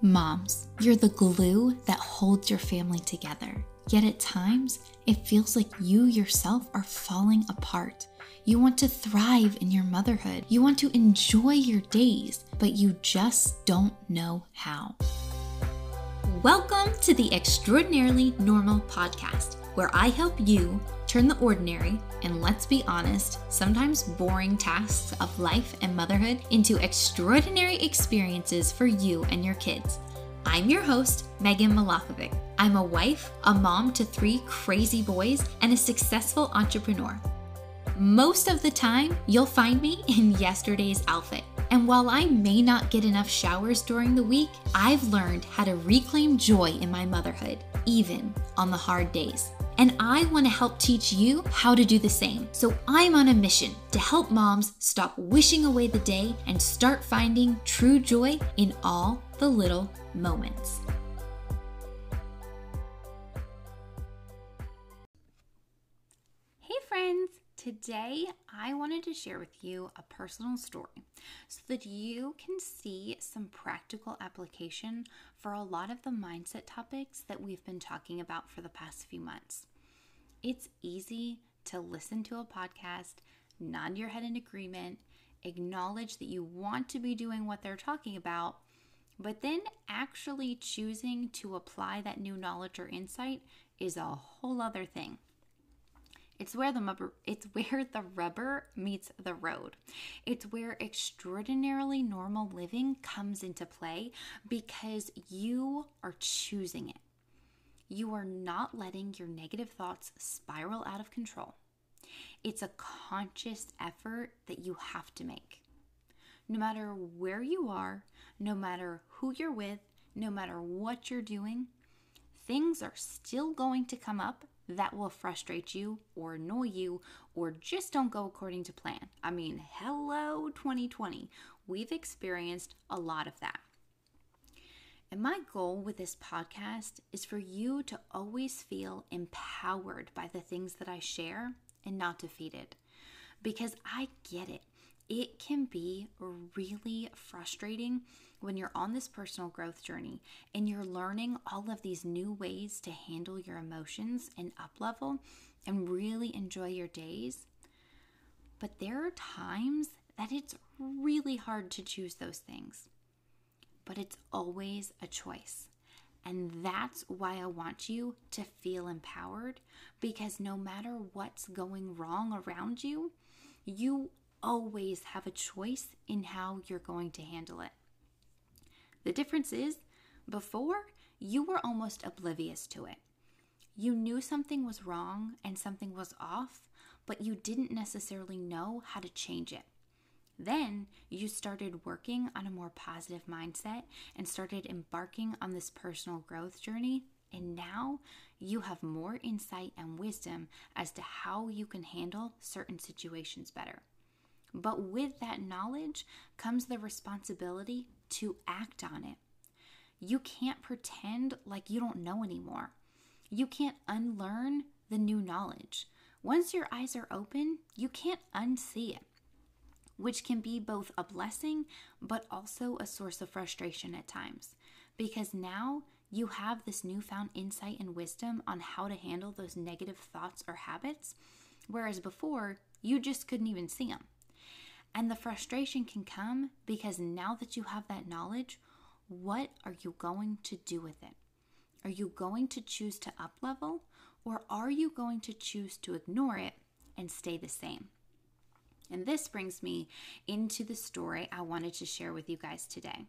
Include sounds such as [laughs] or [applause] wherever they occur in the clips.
Moms, you're the glue that holds your family together. Yet at times, it feels like you yourself are falling apart. You want to thrive in your motherhood. You want to enjoy your days, but you just don't know how. Welcome to the Extraordinarily Normal podcast, where I help you turn the ordinary and let's be honest, sometimes boring tasks of life and motherhood into extraordinary experiences for you and your kids. I'm your host, Megan Milakovic. I'm a wife, a mom to three crazy boys, and a successful entrepreneur. Most of the time, you'll find me in yesterday's outfit. And while I may not get enough showers during the week, I've learned how to reclaim joy in my motherhood, even on the hard days and I want to help teach you how to do the same. So I'm on a mission to help moms stop wishing away the day and start finding true joy in all the little moments. Hey, friends! Today, I wanted to share with you a personal story so that you can see some practical application for a lot of the mindset topics that we've been talking about for the past few months. It's easy to listen to a podcast, nod your head in agreement, acknowledge that you want to be doing what they're talking about, but then actually choosing to apply that new knowledge or insight is a whole other thing. It's where the rubber, [laughs] it's where the rubber meets the road. It's where extraordinarily normal living comes into play because you are choosing it. You are not letting your negative thoughts spiral out of control. It's a conscious effort that you have to make. No matter where you are, no matter who you're with, no matter what you're doing, things are still going to come up that will frustrate you or annoy you or just don't go according to plan. I mean, hello 2020. We've experienced a lot of that. And my goal with this podcast is for you to always feel empowered by the things that I share and not defeated. Because I get it. It can be really frustrating when you're on this personal growth journey and you're learning all of these new ways to handle your emotions and up level and really enjoy your days. But there are times that it's really hard to choose those things but it's always a choice. And that's why I want you to feel empowered because no matter what's going wrong around you, you always have a choice in how you're going to handle it. The difference is, before, you were almost oblivious to it. You knew something was wrong and something was off, but you didn't necessarily know how to change it. Then you started working on a more positive mindset and started embarking on this personal growth journey. And now you have more insight and wisdom as to how you can handle certain situations better. But with that knowledge comes the responsibility to act on it. You can't pretend like you don't know anymore. You can't unlearn the new knowledge. Once your eyes are open, you can't unsee it which can be both a blessing but also a source of frustration at times. Because now you have this newfound insight and wisdom on how to handle those negative thoughts or habits, whereas before you just couldn't even see them. And the frustration can come because now that you have that knowledge, what are you going to do with it? Are you going to choose to up level or are you going to choose to ignore it and stay the same? And this brings me into the story I wanted to share with you guys today.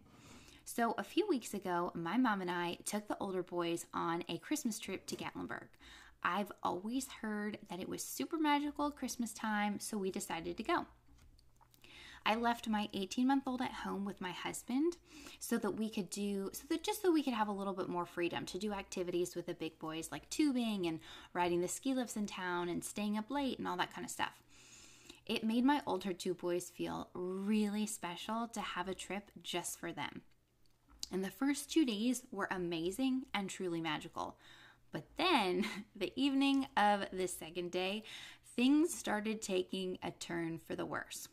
So, a few weeks ago, my mom and I took the older boys on a Christmas trip to Gatlinburg. I've always heard that it was super magical Christmas time, so we decided to go. I left my 18 month old at home with my husband so that we could do, so that just so we could have a little bit more freedom to do activities with the big boys like tubing and riding the ski lifts in town and staying up late and all that kind of stuff. It made my older two boys feel really special to have a trip just for them. And the first two days were amazing and truly magical. But then, [laughs] the evening of the second day, things started taking a turn for the worse.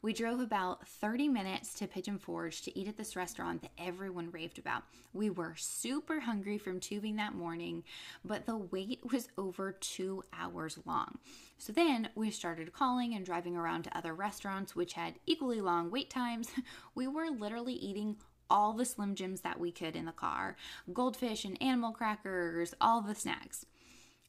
We drove about 30 minutes to Pigeon Forge to eat at this restaurant that everyone raved about. We were super hungry from tubing that morning, but the wait was over two hours long. So then we started calling and driving around to other restaurants which had equally long wait times. [laughs] We were literally eating all the Slim Jims that we could in the car goldfish and animal crackers, all the snacks.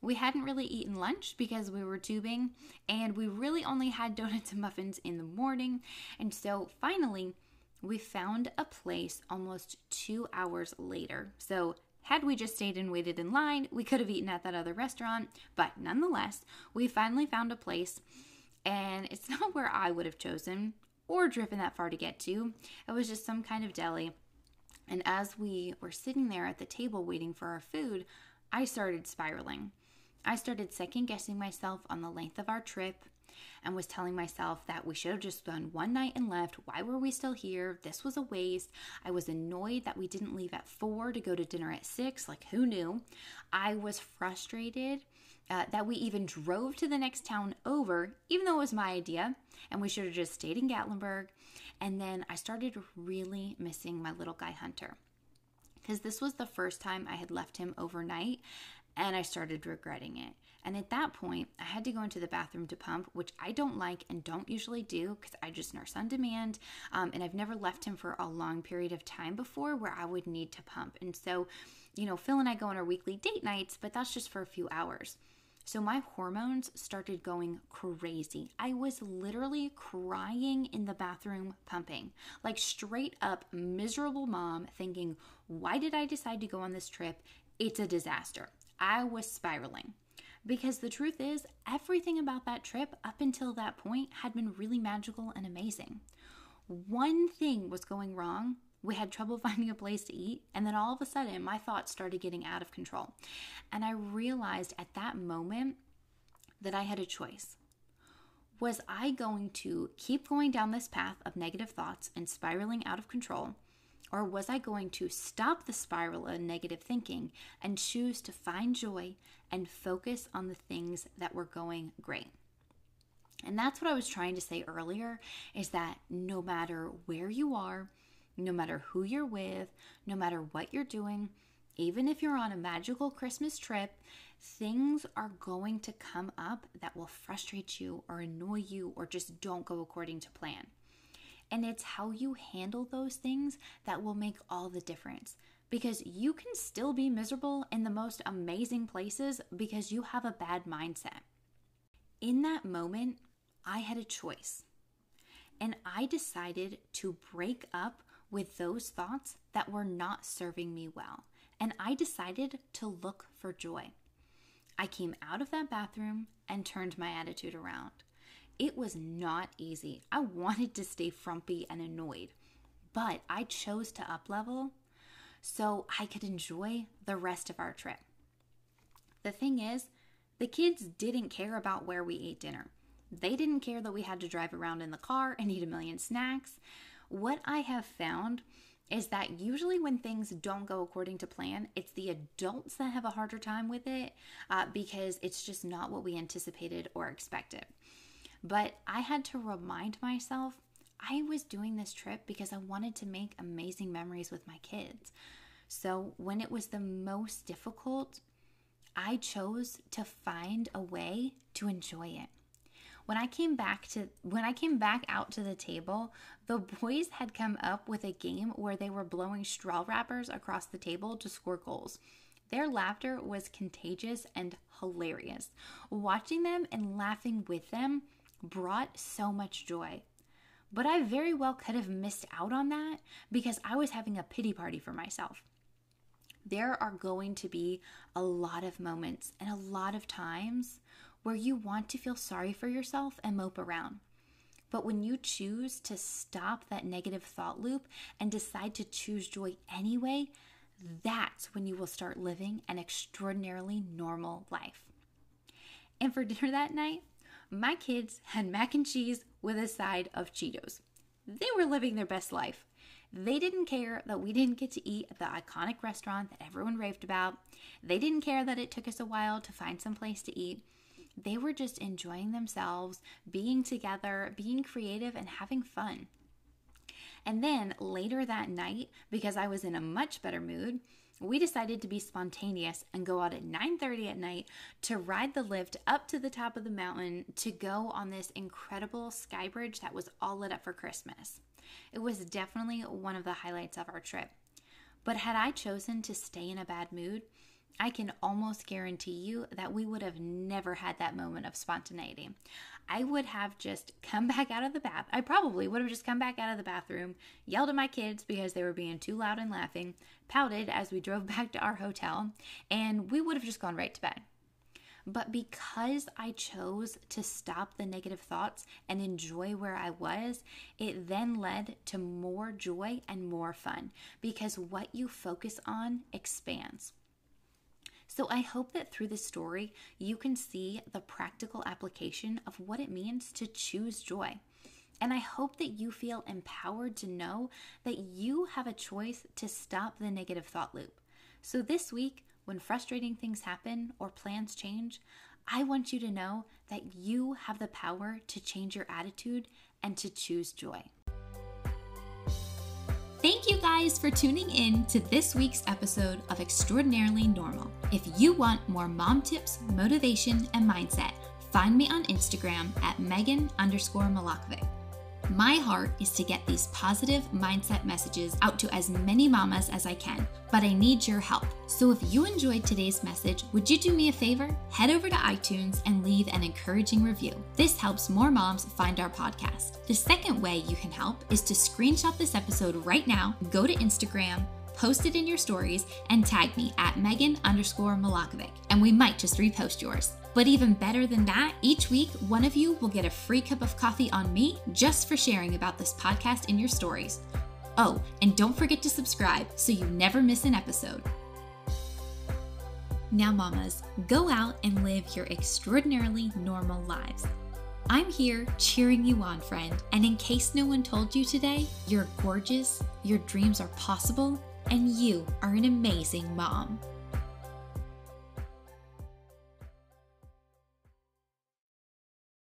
We hadn't really eaten lunch because we were tubing, and we really only had [laughs] donuts and muffins in the morning. And so finally, we found a place almost two hours later. So, had we just stayed and waited in line, we could have eaten at that other restaurant. But nonetheless, we finally found a place, and it's [laughs] not where I would have chosen or driven that far to get to. It was just some kind of deli. And as we were sitting there at the table waiting for our food, I started spiraling. I started second guessing myself on the length of our trip and was telling myself that we should have just done one night and left. Why were we still here? This was a waste. I was annoyed that we didn't leave at four to go to dinner at six. Like, who knew? I was frustrated uh, that we even drove to the next town over, even though it was my idea, and we should have just stayed in Gatlinburg. And then I started really missing my little guy Hunter because this was the first time I had left him overnight and I started regretting it. And at that point, I had to go into the bathroom to pump, which I don't like and don't usually do because I just nurse on demand. Um, and I've never left him for a long period of time before where I would need to pump. And so, you know, Phil and I go on our weekly date nights, but that's just for a few hours. So my hormones started going crazy. I was literally crying in the bathroom pumping, like straight up miserable mom thinking, why did I decide to go on this trip? It's a disaster. I was spiraling. Because the truth is, everything about that trip up until that point had been really magical and amazing. One thing was going wrong. We had trouble [laughs] finding a place to eat, and then all of a sudden, my thoughts started getting out of control. And I realized at that moment that I had a choice. Was I going to keep going down this path of negative thoughts and spiraling out of control? Or was I going to stop the spiral of negative thinking and choose to find joy and focus on the things that were going great? And that's what I was trying to say earlier is that no matter where you are, no matter who you're with, no matter what you're doing, even if you're on a magical Christmas trip, things are going to come up that will frustrate you or annoy you or just don't go according to plan. And it's how you handle those things that will make all the difference. Because you can still be miserable in the most amazing places because you have a bad mindset. In that moment, I had a choice. And I decided to break up with those thoughts that were not serving me well. And I decided to look for joy. I came out of that bathroom and turned my attitude around. It was not easy. I wanted to stay frumpy and annoyed, but I chose to up level so I could enjoy the rest of our trip. The thing is, the kids didn't care about where we ate dinner. They didn't care that we had to drive around in the car and eat a million snacks. What I have found is that usually when things don't go according to plan, it's the adults that have a harder time with it uh, because it's just not what we anticipated or expected. But I had to remind myself I was doing this trip because I wanted to make amazing memories with my kids. So when it was the most difficult, I chose to find a way to enjoy it. When I came back to when I came back out to the table, the boys had come up with a game where they were blowing straw wrappers across the table to score goals. Their laughter was contagious and hilarious. Watching them and laughing with them brought so much joy. But I very well could have missed out on that because I was having a pity party for myself. There are going to be a lot of moments and a lot of times where you want to feel sorry for yourself and mope around. But when you choose to stop that negative thought loop and decide to choose joy anyway, that's when you will start living an extraordinarily normal life. And for dinner that night, my kids had mac and cheese with a side of Cheetos. They were living their best life. They didn't care that we didn't get to eat at the iconic restaurant that everyone raved about. They didn't care that it took us a while to find some place to eat. they were just enjoying themselves, being together, being creative, and having fun. And then later that night, because I was in a much better mood, we decided to be spontaneous and go out at 9:30 at night to ride the lift up to the top of the mountain to go on this incredible sky bridge that was all lit up for Christmas. It was definitely one of the highlights of our trip. But had I chosen to stay in a bad mood, I can almost guarantee you that we would have never had that moment of spontaneity. I would have just come back out of the bath. I probably would have just come back out of the bathroom, yelled at my kids because they were being too loud and laughing, pouted as we drove [laughs] back to our hotel, and we would have just gone right to bed. But because I chose to stop the negative thoughts and enjoy where I was, it then led to more joy and more fun because what you focus on expands. So I hope that through this story, you can see the practical application of what it means to choose joy. And I hope that you feel empowered to know that you have a choice to stop the negative thought loop. So this week, when frustrating things happen or plans change, I want you to know that you have the power to change your attitude and to choose joy. Guys for tuning in to this week's episode of Extraordinarily Normal. If you want more mom tips, motivation, and mindset, find me on Instagram at Megan underscore Milakovic. My heart is to get these positive mindset messages out to as many mamas as I can, but I need your help. So if you enjoyed today's message, would you do me a favor? Head over to iTunes and leave an encouraging review. This helps more moms find our podcast. The second way you can help is to screenshot this episode right now, go to Instagram, post it in your stories, and tag me at Megan underscore Milakovic, and we might just repost yours. But even better than that, each week, one of you will get a free cup of coffee on me just for sharing about this podcast in your stories. Oh, and don't forget to subscribe so you never miss an episode. Now, mamas, go out and live your extraordinarily normal lives. I'm here cheering you on, friend. And in case no one told you today, you're gorgeous, your dreams are possible, and you are an amazing mom.